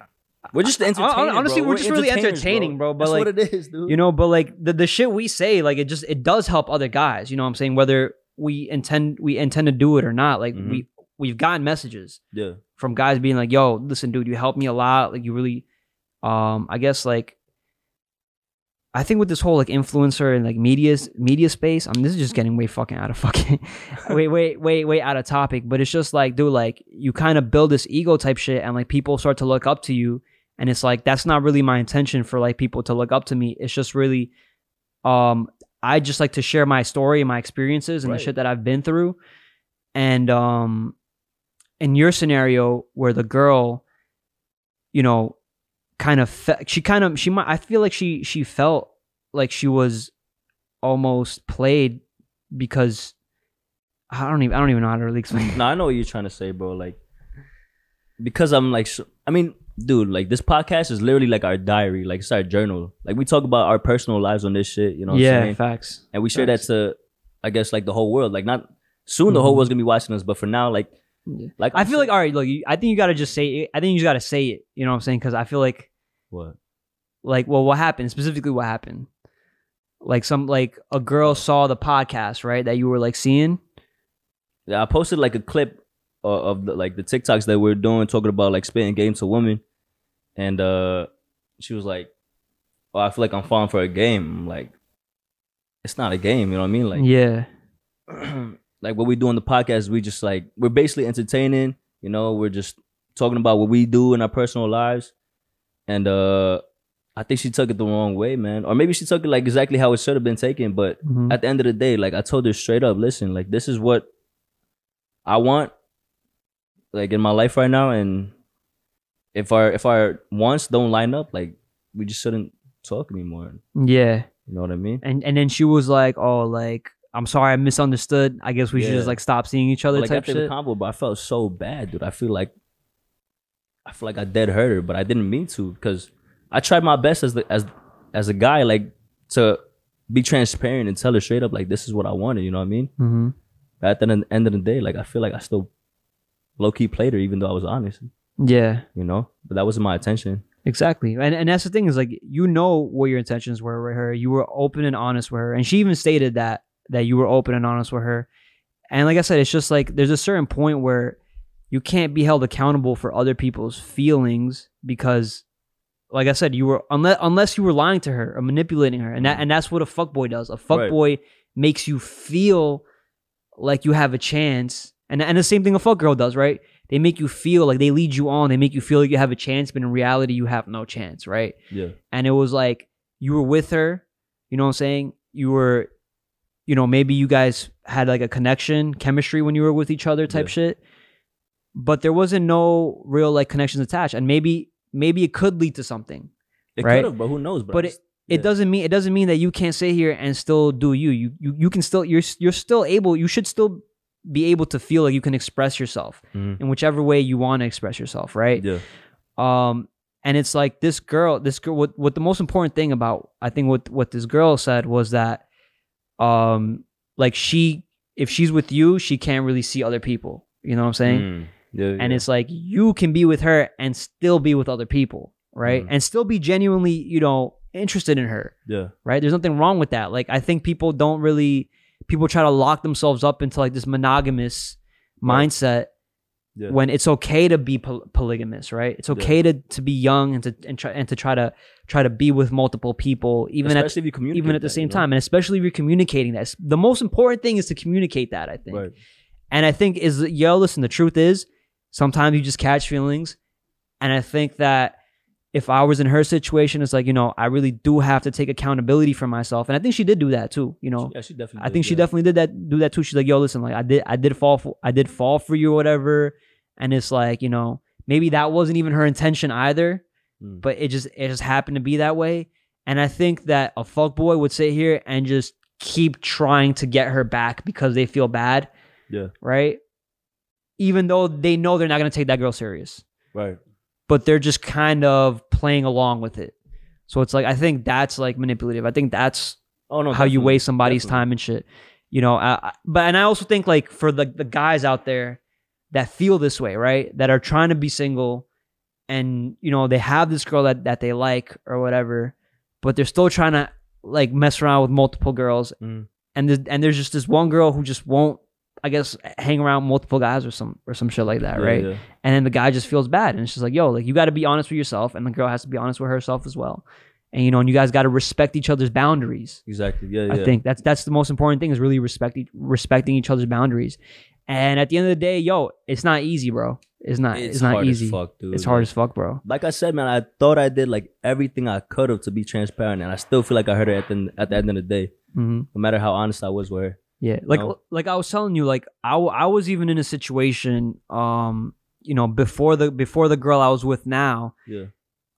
We're just I- I- entertaining. honestly, bro. we're just really entertaining, bro, but, That's like, what it is, dude. you know but like the, the shit we say like it just it does help other guys you know what i'm saying whether we intend we intend to do it or not like Mhm. we we've gotten messages yeah. from guys being like yo listen dude you helped me a lot like you really um i guess like i think with this whole like influencer and like media media space i mean this is just getting way fucking out of fucking wait wait wait wait out of topic but it's just like dude like you kind of build this ego type shit and like people start to look up to you and it's like that's not really my intention for like people to look up to me it's just really um i just like to share my story and my experiences and Right. the shit that i've been through and um in your scenario where the girl you know kind of fe- she kind of she might i feel like she she felt like she was almost played because i don't even i don't even know how to really explain. No, I know what you're trying to say, bro. Like, because I'm like, so, I mean, dude, like this podcast is literally like our diary, like it's our journal. Like we talk about our personal lives on this shit, you know what I'm yeah facts And we share that to, I guess, like the whole world. Like not soon, the whole Mhm. world's gonna be watching us, but for now, like, Yeah. like i feel like all right look you, i think you gotta just say it i think you just gotta say it you know what i'm saying because i feel like what? like well what happened specifically what happened like some like a girl saw the podcast right that you were like seeing Yeah, I posted like a clip of, of the, like the TikToks that we're doing, talking about like spitting game to women, and uh she was like, "Oh, I feel like I'm falling for a game." I'm like, "It's not a game," you know what I mean? Like, yeah like what we do on the podcast, we just like we're basically entertaining. You know, we're just talking about what we do in our personal lives, and uh I think she took it the wrong way, man. Or maybe she took it like exactly how it should have been taken. But Mhm. at the end of the day, like I told her straight up, listen, like this is what I want, like in my life right now, and if our if our wants don't line up, like we just shouldn't talk anymore. yeah You know what I mean? and and then she was like oh like i'm sorry i misunderstood i guess we should just like stop seeing each other like type after the shit combo, but I felt so bad, dude. I feel like I feel like I dead hurt her, but I didn't mean to because I tried my best as the as as a guy, like to be transparent and tell her straight up, like this is what I wanted. You know what I mean? mm-hmm. But at the end of the day, like I feel like I still low key played her, even though I was honest. yeah You know, but that wasn't my intention. Exactly. And and that's the thing is like you know what your intentions were with her. You were open and honest with her. And she even stated that that you were open and honest with her. And like I said, it's just like there's a certain point where you can't be held accountable for other people's feelings because like I said, you were unless unless you were lying to her or manipulating her. And that mm-hmm. and that's what a fuckboy does. A fuckboy makes you feel like you have a chance. And and the same thing a fuck girl does, right? They make you feel like they lead you on. They make you feel like you have a chance, but in reality, you have no chance, right? Yeah. And it was like you were with her, you know what I'm saying? You were, you know, maybe you guys had like a connection, chemistry when you were with each other type Yeah. shit. But there wasn't no real like connections attached. And maybe maybe it could lead to something. It Right. could have, but who knows? Bro. But it, just- it doesn't mean it doesn't mean that you can't sit here and still do you. You you you can still you're you're still able. You should still be able to feel like you can express yourself Mhm. in whichever way you want to express yourself, right? Yeah. Um, and it's like this girl, this girl. What what the most important thing about I think what what this girl said was that, um, like she if she's with you, she can't really see other people. You know what I'm saying? Mm. Yeah, and yeah. it's like you can be with her and still be with other people right Mhm. and still be genuinely you know interested in her yeah, right there's nothing wrong with that like i think people don't really people try to lock themselves up into like this monogamous Right. mindset yeah. when it's okay to be poly- polygamous right it's Yeah. okay to to be young and to and try and to try to try to be with multiple people even at Especially if you communicate even at the that, same you know? time and especially if you're communicating that the most important thing is to communicate that i think Right. and I think is yo, listen, the truth is sometimes you just catch feelings. And I think that if I was in her situation, it's like, you know, I really do have to take accountability for myself. And I think she did do that too, you know. Yeah, she definitely. I did, think she yeah. definitely did that do that too. She's like, yo, listen, like I did I did fall for I did fall for you or whatever. And it's like, you know, maybe that wasn't even her intention either, Mm. but it just it just happened to be that way. And I think that a fuck boy would sit here and just keep trying to get her back because they feel bad Yeah. right? Even though they know they're not going to take that girl serious, Right. but they're just kind of playing along with it. So it's like I think that's like manipulative. I think that's Oh no. how you waste somebody's definitely. time and shit. You know, I, I- but and I also think like for the the guys out there that feel this way, right? That are trying to be single and you know, they have this girl that that they like or whatever, but they're still trying to like mess around with multiple girls Mm. and there's, and there's just this one girl who just won't I guess hang around multiple guys or some or some shit like that, Yeah, right? yeah. And then the guy just feels bad and it's just like, yo, like you got to be honest with yourself and the girl has to be honest with herself as well. And you know, and you guys got to respect each other's boundaries. Exactly. Yeah. Yeah. I think that's that's the most important thing is really respecting respecting each other's boundaries. And at the end of the day, yo, it's not easy, bro. It's not. It's, not hard easy. As fuck, dude. It's hard as fuck, bro. like I said, man, I thought I did like everything I could have to be transparent, and I still feel like I hurt her at the at the end of the day. hmm No matter how honest I was with her. Yeah, like know? like I was telling you, like I I was even in a situation, um, you know, before the before the girl I was with now, Yeah.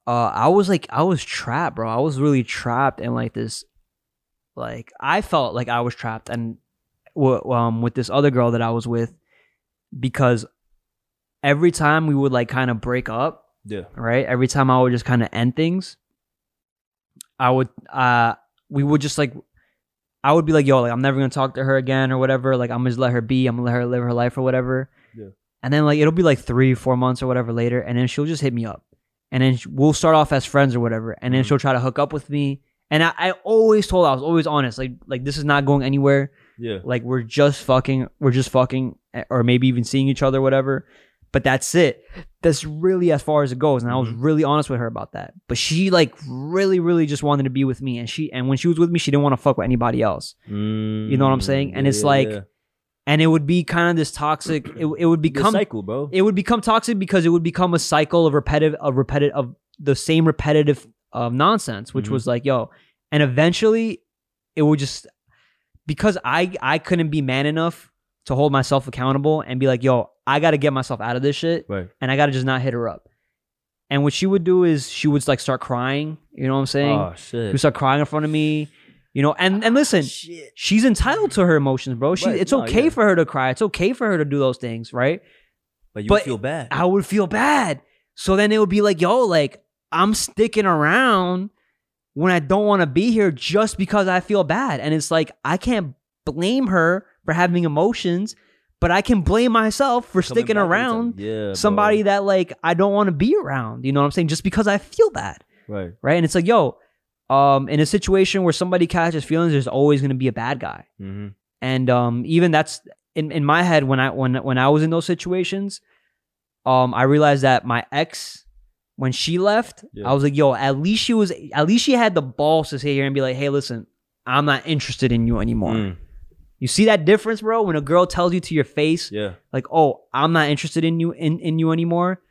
uh, I was like I was trapped, bro. I was really trapped in like this, like I felt like I was trapped, and um with this other girl that I was with, because every time we would like kind of break up, Yeah. right? Every time I would just kind of end things, I would uh we would just like I would be like, yo, like I'm never gonna talk to her again or whatever. Like I'm just let her be. I'm gonna let her live her life or whatever. Yeah. And then like it'll be like three, four months or whatever later, and then she'll just hit me up, and then we'll start off as friends or whatever, and then Mhm. she'll try to hook up with me. And I, I always told her, I was always honest, like like this is not going anywhere Yeah. like we're just fucking we're just fucking eh, or maybe even seeing each other whatever but that's it that's really as far as it goes and i was Mhm. really honest with her about that but she like really really just wanted to be with me and she and when she was with me she didn't want to fuck with anybody else You know what I'm saying? And it's like, and it would be kind of this toxic it, it would become cycle, bro. it would become toxic because it would become a cycle of repetitive of repetitive of the same repetitive um, nonsense which Mhm. was like yo and eventually it would just because i i couldn't be man enough to hold myself accountable and be like yo i gotta get myself out of this shit right. and i gotta just not hit her up and what she would do is she would like start crying you know what i'm saying Oh she shit. would start crying in front of me you know and and listen oh, shit. she's entitled to her emotions bro she, Right, it's no, okay yeah. for her to cry it's okay for her to do those things right But you but feel bad. I would feel bad. So then it would be like, yo, like I'm sticking around when I don't want to be here just because I feel bad. And it's like I can't blame her for having emotions, but I can blame myself for Coming sticking around time. Yeah. bro. somebody that like I don't want to be around. You know what I'm saying? Just because I feel bad. Right. Right. And it's like, yo, um, in a situation where somebody catches feelings, there's always gonna be a bad guy Mm-hmm. and um even that's in, in my head when i when when i was in those situations um i realized that my ex when she left Yeah. i was like yo at least she was at least she had the balls to sit here and be like hey listen i'm not interested in you anymore Mm. you see that difference bro when a girl tells you to your face Yeah. like oh i'm not interested in you in, in you anymore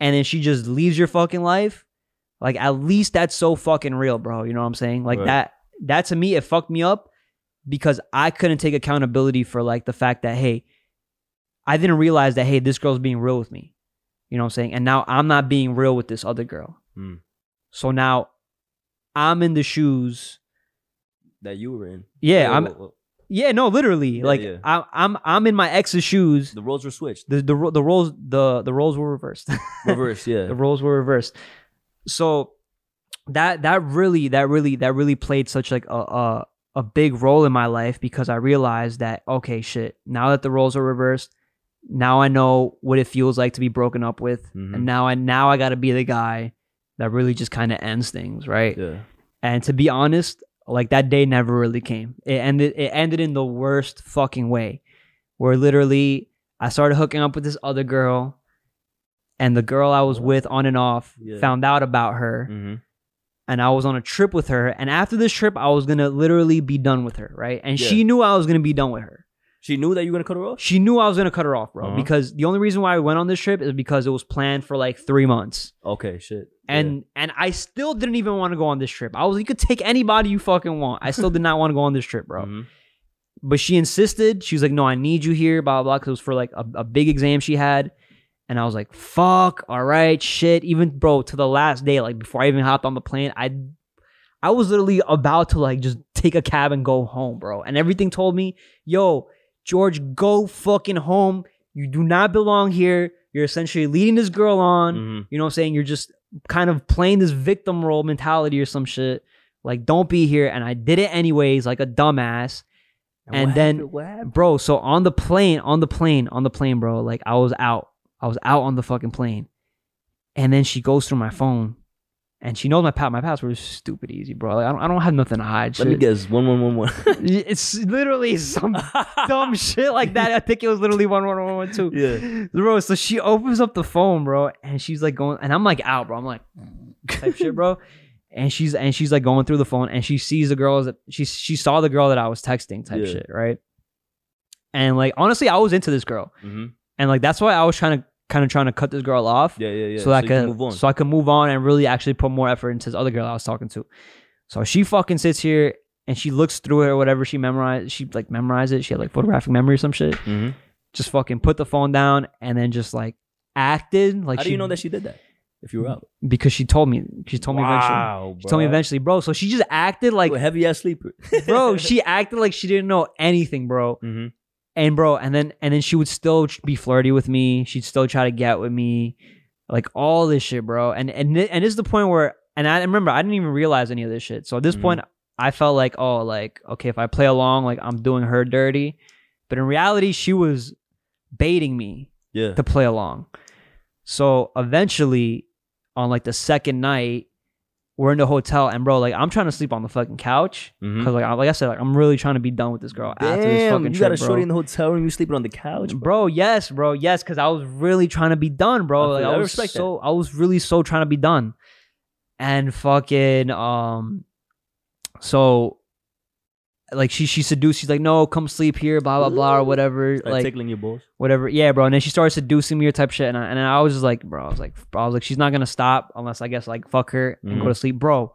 and then she just leaves your fucking life like at least that's so fucking real bro you know what i'm saying like Right. that that to me it fucked me up because i couldn't take accountability for like the fact that hey i didn't realize that hey this girl's being real with me you know what i'm saying and now i'm not being real with this other girl Mm. so now i'm in the shoes That you were in. yeah i'm yeah no literally Yeah, like yeah. I, i'm i'm in my ex's shoes The roles were switched. the the the roles the the roles were reversed. reversed, Yeah. the roles were reversed. So that that really that really that really played such like a a, a big role in my life because I realized that okay, shit. Now that the roles are reversed, now I know what it feels like to be broken up with, Mhm. and now I now I got to be the guy that really just kind of ends things, right? Yeah. And to be honest, like that day never really came. It ended it ended in the worst fucking way. Where literally I started hooking up with this other girl and the girl I was with on and off Yeah. found out about her Mm-hmm. and I was on a trip with her and after this trip I was going to literally be done with her, right? And Yeah. she knew I was going to be done with her. She knew that you were gonna cut her off. She knew I was to cut her off, bro, Uh-huh. because the only reason why I went on this trip is because it was planned for like 3 months. Okay, shit. And and I still didn't even want to go on this trip. I was you could take anybody you fucking want. I still did not want to go on this trip, yeah. bro. Mhm. But she insisted. She was like, "No, I need you here." Blah blah. blah, Because it was for like a, a big exam she had, and I was like, "Fuck, all right, shit." Even bro, to the last day, like before I even hopped on the plane, I I was literally about to like just take a cab and go home, bro. And everything told me, "Yo, George, go fucking home. You do not belong here. You're essentially leading this girl on." Mhm. You know what I'm saying? You're just kind of playing this victim role mentality or some shit. Like, don't be here. And I did it anyways, like a dumbass. And then- happened? Bro, so on the plane, on the plane, on the plane, bro, like I was out. I was out on the fucking plane. And then she goes through my phone and she knows my pa- my password is stupid easy, bro. Like, I don't I don't have nothing to hide. Let me guess. One one one one. It's literally some dumb shit like that. I think it was literally one one one one two. Yeah. Bro, so she opens up the phone, bro, and she's like going, and I'm like out, bro. I'm like type shit, bro. And she's and she's like going through the phone, and she sees the girl that she she saw the girl that I was texting, type Yeah. shit, right? And like honestly, I was into this girl, Mm-hmm. and like that's why I was trying to kind of trying to cut this girl off, Yeah, yeah, yeah. so, that I could can move on. so I could move on and really actually put more effort into this other girl I was talking to. So she fucking sits here and she looks through it or whatever she memorized. She like memorized it. She had like photographic memory or some shit mm-hmm. just fucking put the phone down and then just like acted like How she do you know that she did that? If you were out. because she told me she told me eventually Wow, she told me eventually bro so she just acted like a heavy ass sleeper. bro she acted like she didn't know anything bro hmm and bro and then and then she would still be flirty with me she'd still try to get with me like all this shit bro and and and this is the point where and I remember I didn't even realize any of this shit so at this Mhm. point I felt like oh like okay if I play along like I'm doing her dirty but in reality she was baiting me Yeah. to play along. So eventually, on like the second night, we're in the hotel, and bro, like I'm trying to sleep on the fucking couch because, like, I- like I said, like I'm really trying to be done with this girl after this Damn, fucking you trip, got a bro. shorty in the hotel room. You sleeping on the couch, bro. Bro, yes, bro, yes, because I was really trying to be done, bro. I Like I I was that. so, I was really so trying to be done, and fucking, um, so, like she she seduced. She's like, no, come sleep here, blah blah blah, or whatever. Start like tickling your balls. whatever. Yeah, bro. And then she started seducing me or type shit, and I, and I was just like, bro, I was like, bro, I was like, she's not gonna stop unless I guess like fuck her and go Mhm. to sleep, bro.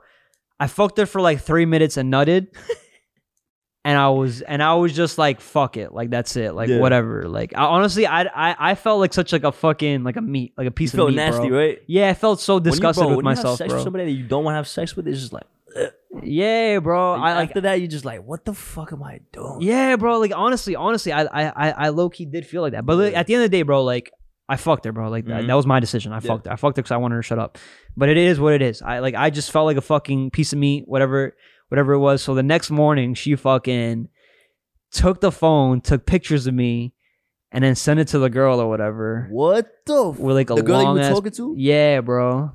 I fucked her for like three minutes and nutted, and I was and I was just like, fuck it, like that's it, like Yeah. whatever. Like I, honestly, I, I I felt like such like a fucking like a meat, like a piece feel of meat, nasty, bro. right? Yeah, I felt so When you- disgusted bro, with when you have myself, sex bro. With somebody that you don't want to have sex with, it's just like, Yeah, bro. I like after that, you just like, what the fuck am I doing? Yeah, bro. Like honestly, honestly, I I I, I low key did feel like that. But like, at the end of the day, bro, like I fucked her, bro. Like that, Mhm. that was my decision. I Yeah. fucked her. I fucked her because I wanted her to shut up. But it is what it is. I like I just felt like a fucking piece of meat, whatever, whatever it was. So the next morning, she fucking took the phone, took pictures of me, and then sent it to the girl or whatever. What the? F- With like a the girl that you were ass- talking to? Yeah, bro.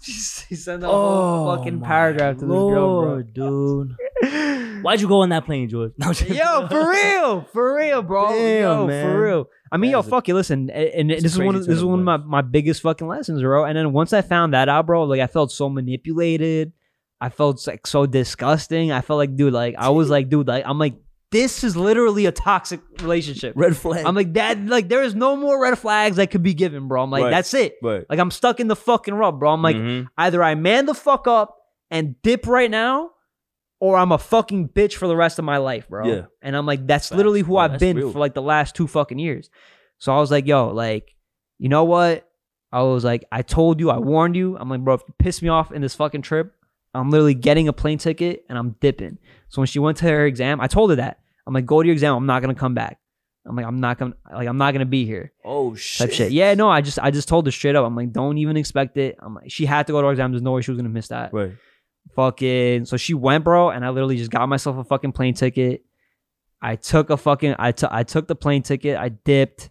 She sent a whole oh fucking Oh my paragraph to this girl, bro. Dude. Why'd you go on that plane, George? No, Yo, for real, for real, bro. Damn, yo, man. for real. I mean, yo, That a- fuck you. Listen, and, and this is one. Of, this is one of my, my biggest fucking lessons, bro. And then once I found that out, bro, like I felt so manipulated. I felt like so disgusting. I felt like, dude, like I was like, dude, like I'm like, this is literally a toxic relationship. Red flag. I'm like that. Like there is no more red flags that could be given, bro. I'm like, Right. that's it. right. Like I'm stuck in the fucking rub, bro. I'm like, Mhm. either I man the fuck up and dip right now, or I'm a fucking bitch for the rest of my life, bro. Yeah. And I'm like, that's Facts, literally who. I've been real. for like the last two fucking years. So I was like, yo, like, you know what? I was like, I told you, I warned you. I'm like, bro, if you piss me off in this fucking trip, I'm literally getting a plane ticket and I'm dipping. So when she went to her exam, I told her that. I'm like, go to your exam. I'm not gonna come back. I'm like, I'm not gonna like I'm not gonna be here Oh shit. type shit. Yeah, no, I just I just told her straight up. I'm like, don't even expect it. I'm like, she had to go to her exam. There's no way she was gonna miss that. Right. fucking so she went, bro, and I literally just got myself a fucking plane ticket. I took a fucking I took I took the plane ticket, I dipped,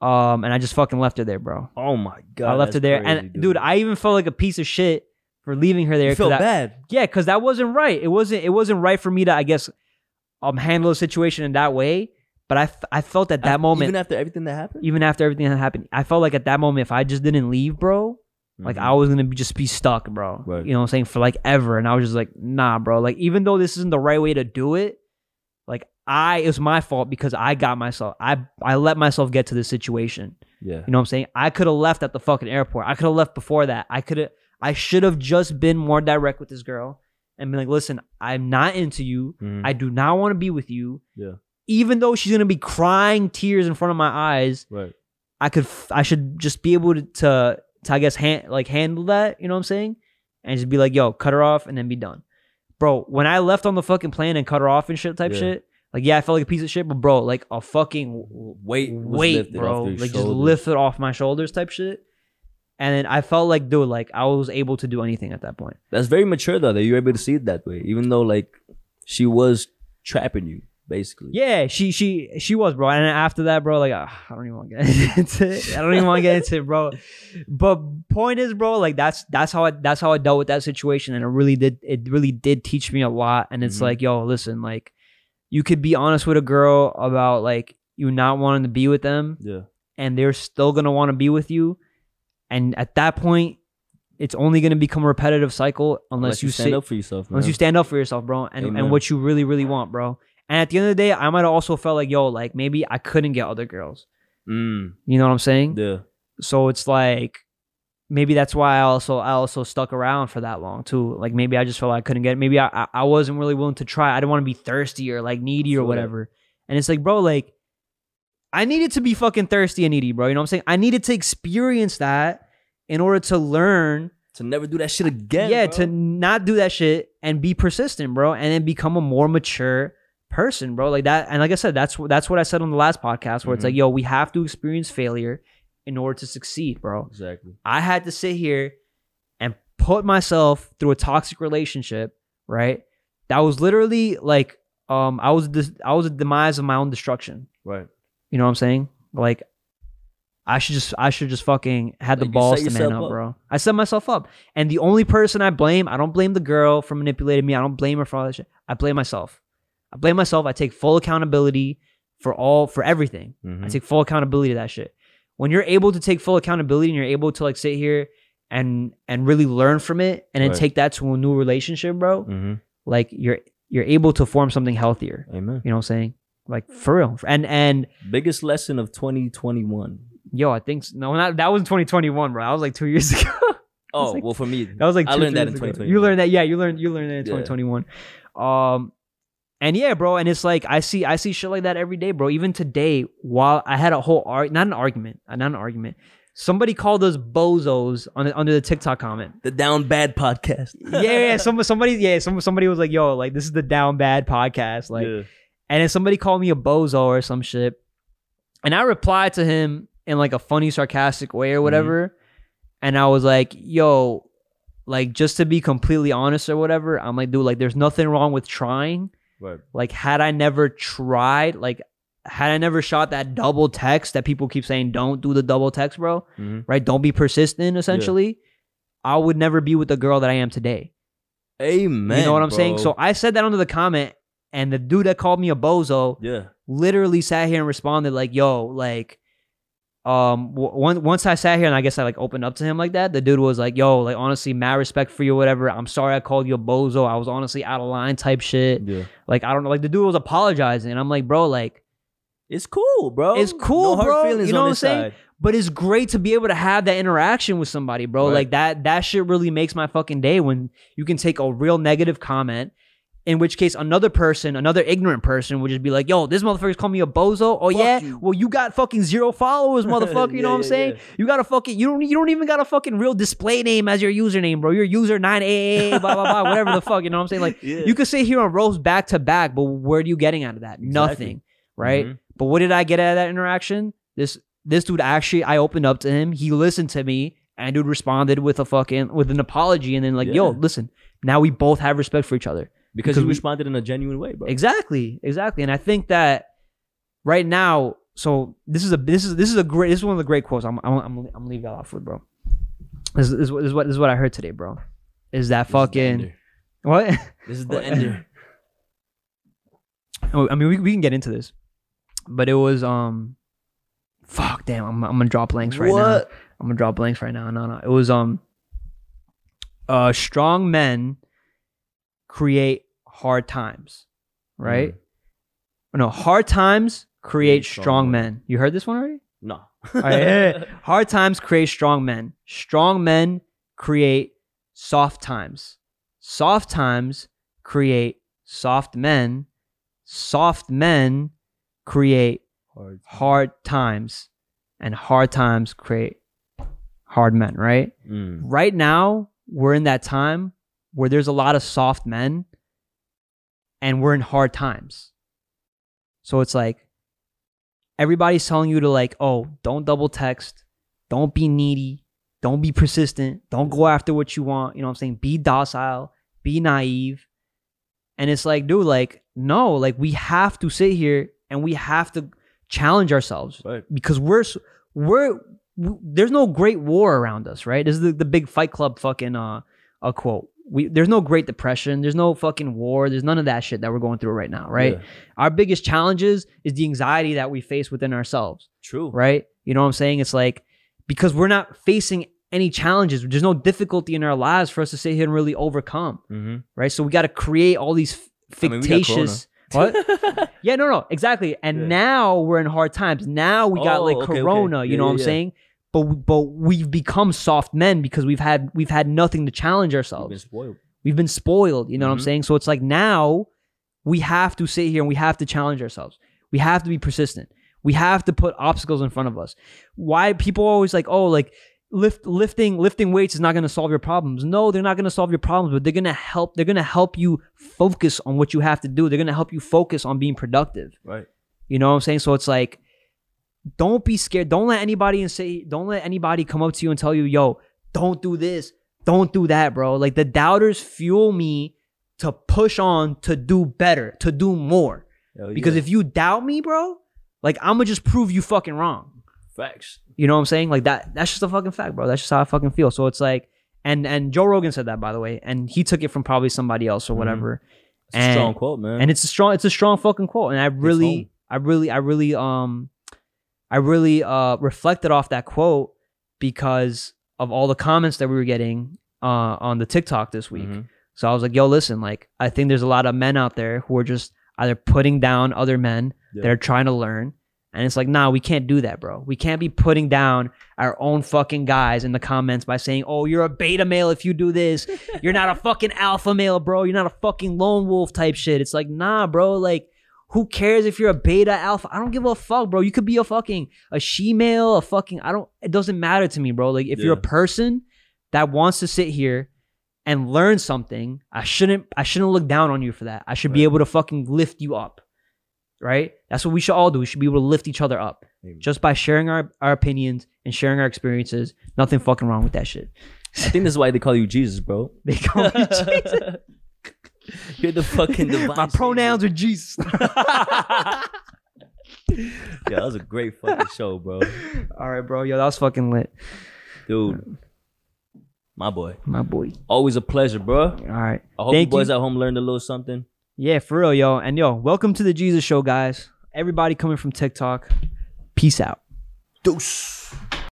um, and I just fucking left her there, bro. Oh my god. I left her there, crazy, and dude. I even felt like a piece of shit for leaving her there. you I- bad. Yeah, because that wasn't right. It wasn't. It wasn't right for me to, I guess, um, handle the situation in that way. But I, f- I felt at that Af- moment, even after everything that happened. even after everything that happened, I felt like at that moment, if I just didn't leave, bro, like Mhm. I was gonna be, just be stuck, bro. Right. You know what I'm saying? For like ever. And I was just like, nah, bro. Like even though this isn't the right way to do it, like I it was my fault because I got myself I I let myself get to this situation. yeah. You know what I'm saying? I could have left at the fucking airport. I could have left before that. I could have I should have just been more direct with this girl and been like, listen, I'm not into you. Mhm. I do not want to be with you. Yeah. Even though she's gonna be crying tears in front of my eyes, right. I could f- I should just be able to to, to I guess hand, like handle that, you know what I'm saying? And just be like, yo, cut her off and then be done. Bro, when I left on the fucking plane and cut her off and shit type Yeah. shit, like yeah, I felt like a piece of shit, but bro, like a fucking Weight weight, bro. Like just lift it off my shoulders type shit. And then I felt like, dude, like I was able to do anything at that point. That's very mature though that you're able to see it that way, even though like she was trapping you basically. Yeah, she she she was, bro. And after that, bro, like ah, I don't even want to get into it. I don't even want to get into it, bro. But point is, bro, like that's that's how I that's how I dealt with that situation, and it really did it really did teach me a lot. And it's Mhm. like, yo, listen, like you could be honest with a girl about like you not wanting to be with them, Yeah. and they're still gonna want to be with you. And at that point, it's only gonna become a repetitive cycle unless, you, stand sit, up for yourself, man. unless you stand up for yourself, bro, and, Amen. and what you really, really want, bro. And at the end of the day, I might have also felt like, yo, like maybe I couldn't get other girls. mm, You know what I'm saying? yeah. So it's like maybe that's why I also I also stuck around for that long too. Like maybe I just felt like I couldn't get. it. Maybe I I- wasn't really willing to try. I didn't want to be thirsty or like needy or whatever. And it's like, bro, like I needed to be fucking thirsty and needy, bro. You know what I'm saying? I needed to experience that in order to learn To never do that shit again. yeah, bro. to not do that shit and be persistent, bro, and then become a more mature person, bro. Like that, and like I said, that's that's what I said on the last podcast, where it's Mhm. like, yo, we have to experience failure in order to succeed, bro. exactly. I had to sit here and put myself through a toxic relationship, right? That was literally like, um, I was this, I was a demise of my own destruction. Right. You know what I'm saying? Like, I should just, I should just fucking had the Like, you balls to man up, up. bro. I set myself up, and the only person I blame, I don't blame the girl for manipulating me. I don't blame her for all that shit. I blame myself. I blame myself. I take full accountability for all, for everything. I Mhm. take full accountability to that shit. When you're able to take full accountability and you're able to like sit here and and really learn from it, and then Right. take that to a new relationship, bro, Mhm. like you're you're able to form something healthier. Amen. You know what I'm saying? Like for real. And and Biggest lesson of 2021. Yo, I think s- no, not that was 2021, bro. That was like two years ago. Oh, like- well for me. that was like I two, learned that in years ago. You learned that, yeah. You learned you learned that in Yeah. 2021. Um, and yeah, bro. And it's like I see I see shit like that every day, bro. Even today, while I had a whole art, not an argument, uh, not an argument. Somebody called us bozos on the, under the TikTok comment. The Down Bad podcast. yeah, yeah. Some somebody, yeah. Some somebody was like, "Yo, like this is the down bad podcast." Like, yeah. and then somebody called me a bozo or some shit. And I replied to him in like a funny, sarcastic way or Mm-hmm. whatever. And I was like, yo, like just to be completely honest or whatever, I'm like, dude, like there's nothing wrong with trying. Right. Like, had I never tried, like, had I never shot that double text that people keep saying, don't do the double text, bro, Mhm. right? Don't be persistent, essentially. I would never be with the girl that I am today. Amen. you know what I'm saying? So I said that under the comment, and the dude that called me a bozo, yeah. literally sat here and responded like, "Yo, like, um, one, once I sat here and I guess I like opened up to him like that, the dude was like, "Yo, like, honestly, mad respect for you, whatever. I'm sorry I called you a bozo. I was honestly out of line, type shit. Yeah. Like, I don't know. Like, the dude was apologizing, and I'm like, bro, like, It's cool, bro. It's cool, no bro. You know what I'm saying? side. but it's great to be able to have that interaction with somebody, bro. Right. Like that, that shit really makes my fucking day when you can take a real negative comment." In which case, another person, another ignorant person, would just be like, "Yo, this motherfucker's calling me a bozo." Oh Fuck yeah, you. well you got fucking zero followers, motherfucker. You know Yeah, what I'm yeah, saying? yeah. You got a fucking you don't you don't even got a fucking real display name as your username, bro. Your user nine a blah blah blah whatever the fuck. You know what I'm saying? Like Yeah. you could sit here and roast back to back, but where are you getting out of that? Nothing, right? Mhm. But what did I get out of that interaction? This this dude actually, I opened up to him. He listened to me, and dude responded with a fucking with an apology, and then like, yo, listen, now we both have respect for each other. Because, you responded in a genuine way, bro. Exactly, exactly. And I think that right now, so this is a this is this is a great this is one of the great quotes. I'm I'm I'm, I'm gonna y'all off with, bro. This, is- this, is what- this is what this is what I heard today, bro. Is that This is fucking ender. what? This is the What? ender. Oh, I mean, we, we can get into this, but it was um, fuck, damn, I'm I'm gonna draw blanks right now. I'm gonna draw blanks right now. No, no, it was um, uh, strong men create hard times, right? No, hard times create strong strong men. men. You heard this one already? No. Right. Hard times create strong men. Strong men create soft times. Soft times create soft men. Soft men create Hard. hard times. And hard times create hard men, right? Mm. Right now, we're in that time where there's a lot of soft men and we're in hard times. So it's like everybody's telling you to like, oh, don't double text, don't be needy, don't be persistent, don't go after what you want. You know what I'm saying? Be docile, be naive. And it's like, dude, like, no, like we have to sit here and we have to challenge ourselves Right. because we're we're there's no great war around us, right? This is the, the big Fight Club fucking uh a quote. We there's no Great Depression, there's no fucking war, there's none of that shit that we're going through right now, right? Yeah. Our biggest challenges is the anxiety that we face within ourselves, True. right? You know what I'm saying? It's like because we're not facing any challenges, there's no difficulty in our lives for us to sit here and really overcome, Mm-hmm. right? So we got to create all these f- I mean, got fictitious. what? Yeah, no, no, exactly. And Yeah. now we're in hard times. Now we got Oh, like okay, okay. Corona. You Yeah, know what I'm saying? But we- but we've become soft men because we've had we've had nothing to challenge ourselves. We've been spoiled. We've been spoiled. You know what I'm Mhm. saying? So it's like now we have to sit here and we have to challenge ourselves. We have to be persistent. We have to put obstacles in front of us. Why people always like, oh, like lift lifting lifting weights is not going to solve your problems. No, they're not going to solve your problems, but they're going to help. They're going to help you focus on what you have to do. They're going to help you focus on being productive. Right. You know what I'm saying? So it's like, don't be scared. Don't let anybody and say, don't let anybody come up to you and tell you, yo, don't do this, don't do that, bro. Like the doubters fuel me to push on to do better, to do more. Hell Because yeah. if you doubt me, bro, like I'm gonna just prove you fucking wrong. facts. You know what I'm saying? Like that. That's just a fucking fact, bro. That's just how I fucking feel. So it's like, and and Joe Rogan said that by the way, and he took it from probably somebody else or Mhm. whatever. It's a And- strong quote, man. and it's a strong it's a strong fucking quote and i really i really i really um i really uh reflected off that quote because of all the comments that we were getting uh on the tiktok this week Mhm. so i was like yo listen like i think there's a lot of men out there who are just either putting down other men that are trying to learn and it's like nah we can't do that bro we can't be putting down our own fucking guys in the comments by saying oh you're a beta male if you do this you're not a fucking alpha male, bro. You're not a fucking lone wolf type shit. It's like, nah, bro. Like, who cares if you're a beta alpha? I don't give a fuck, bro. You could be a fucking a she male, a fucking I don't. It doesn't matter to me, bro. Like, if you're a person that wants to sit here and learn something, I shouldn't. I shouldn't look down on you for that. I should be able to fucking lift you up. Right? That's what we should all do. We should be able to lift each other up Amen. just by sharing our, our opinions and sharing our experiences. Nothing fucking wrong with that shit. I think this is why they call you Jesus, bro. They call me Jesus. You're the fucking divine. My pronouns are Jesus. Yeah, that was a great fucking show, bro. All right, bro. Yo, that was fucking lit. Dude. My boy. My boy. Always a pleasure, bro. All right. I hope Thank you boys you. at home learned a little something. Yeah, for real, yo. And yo, welcome to the Jesus Show, guys. Everybody coming from TikTok. Peace out. Deuce.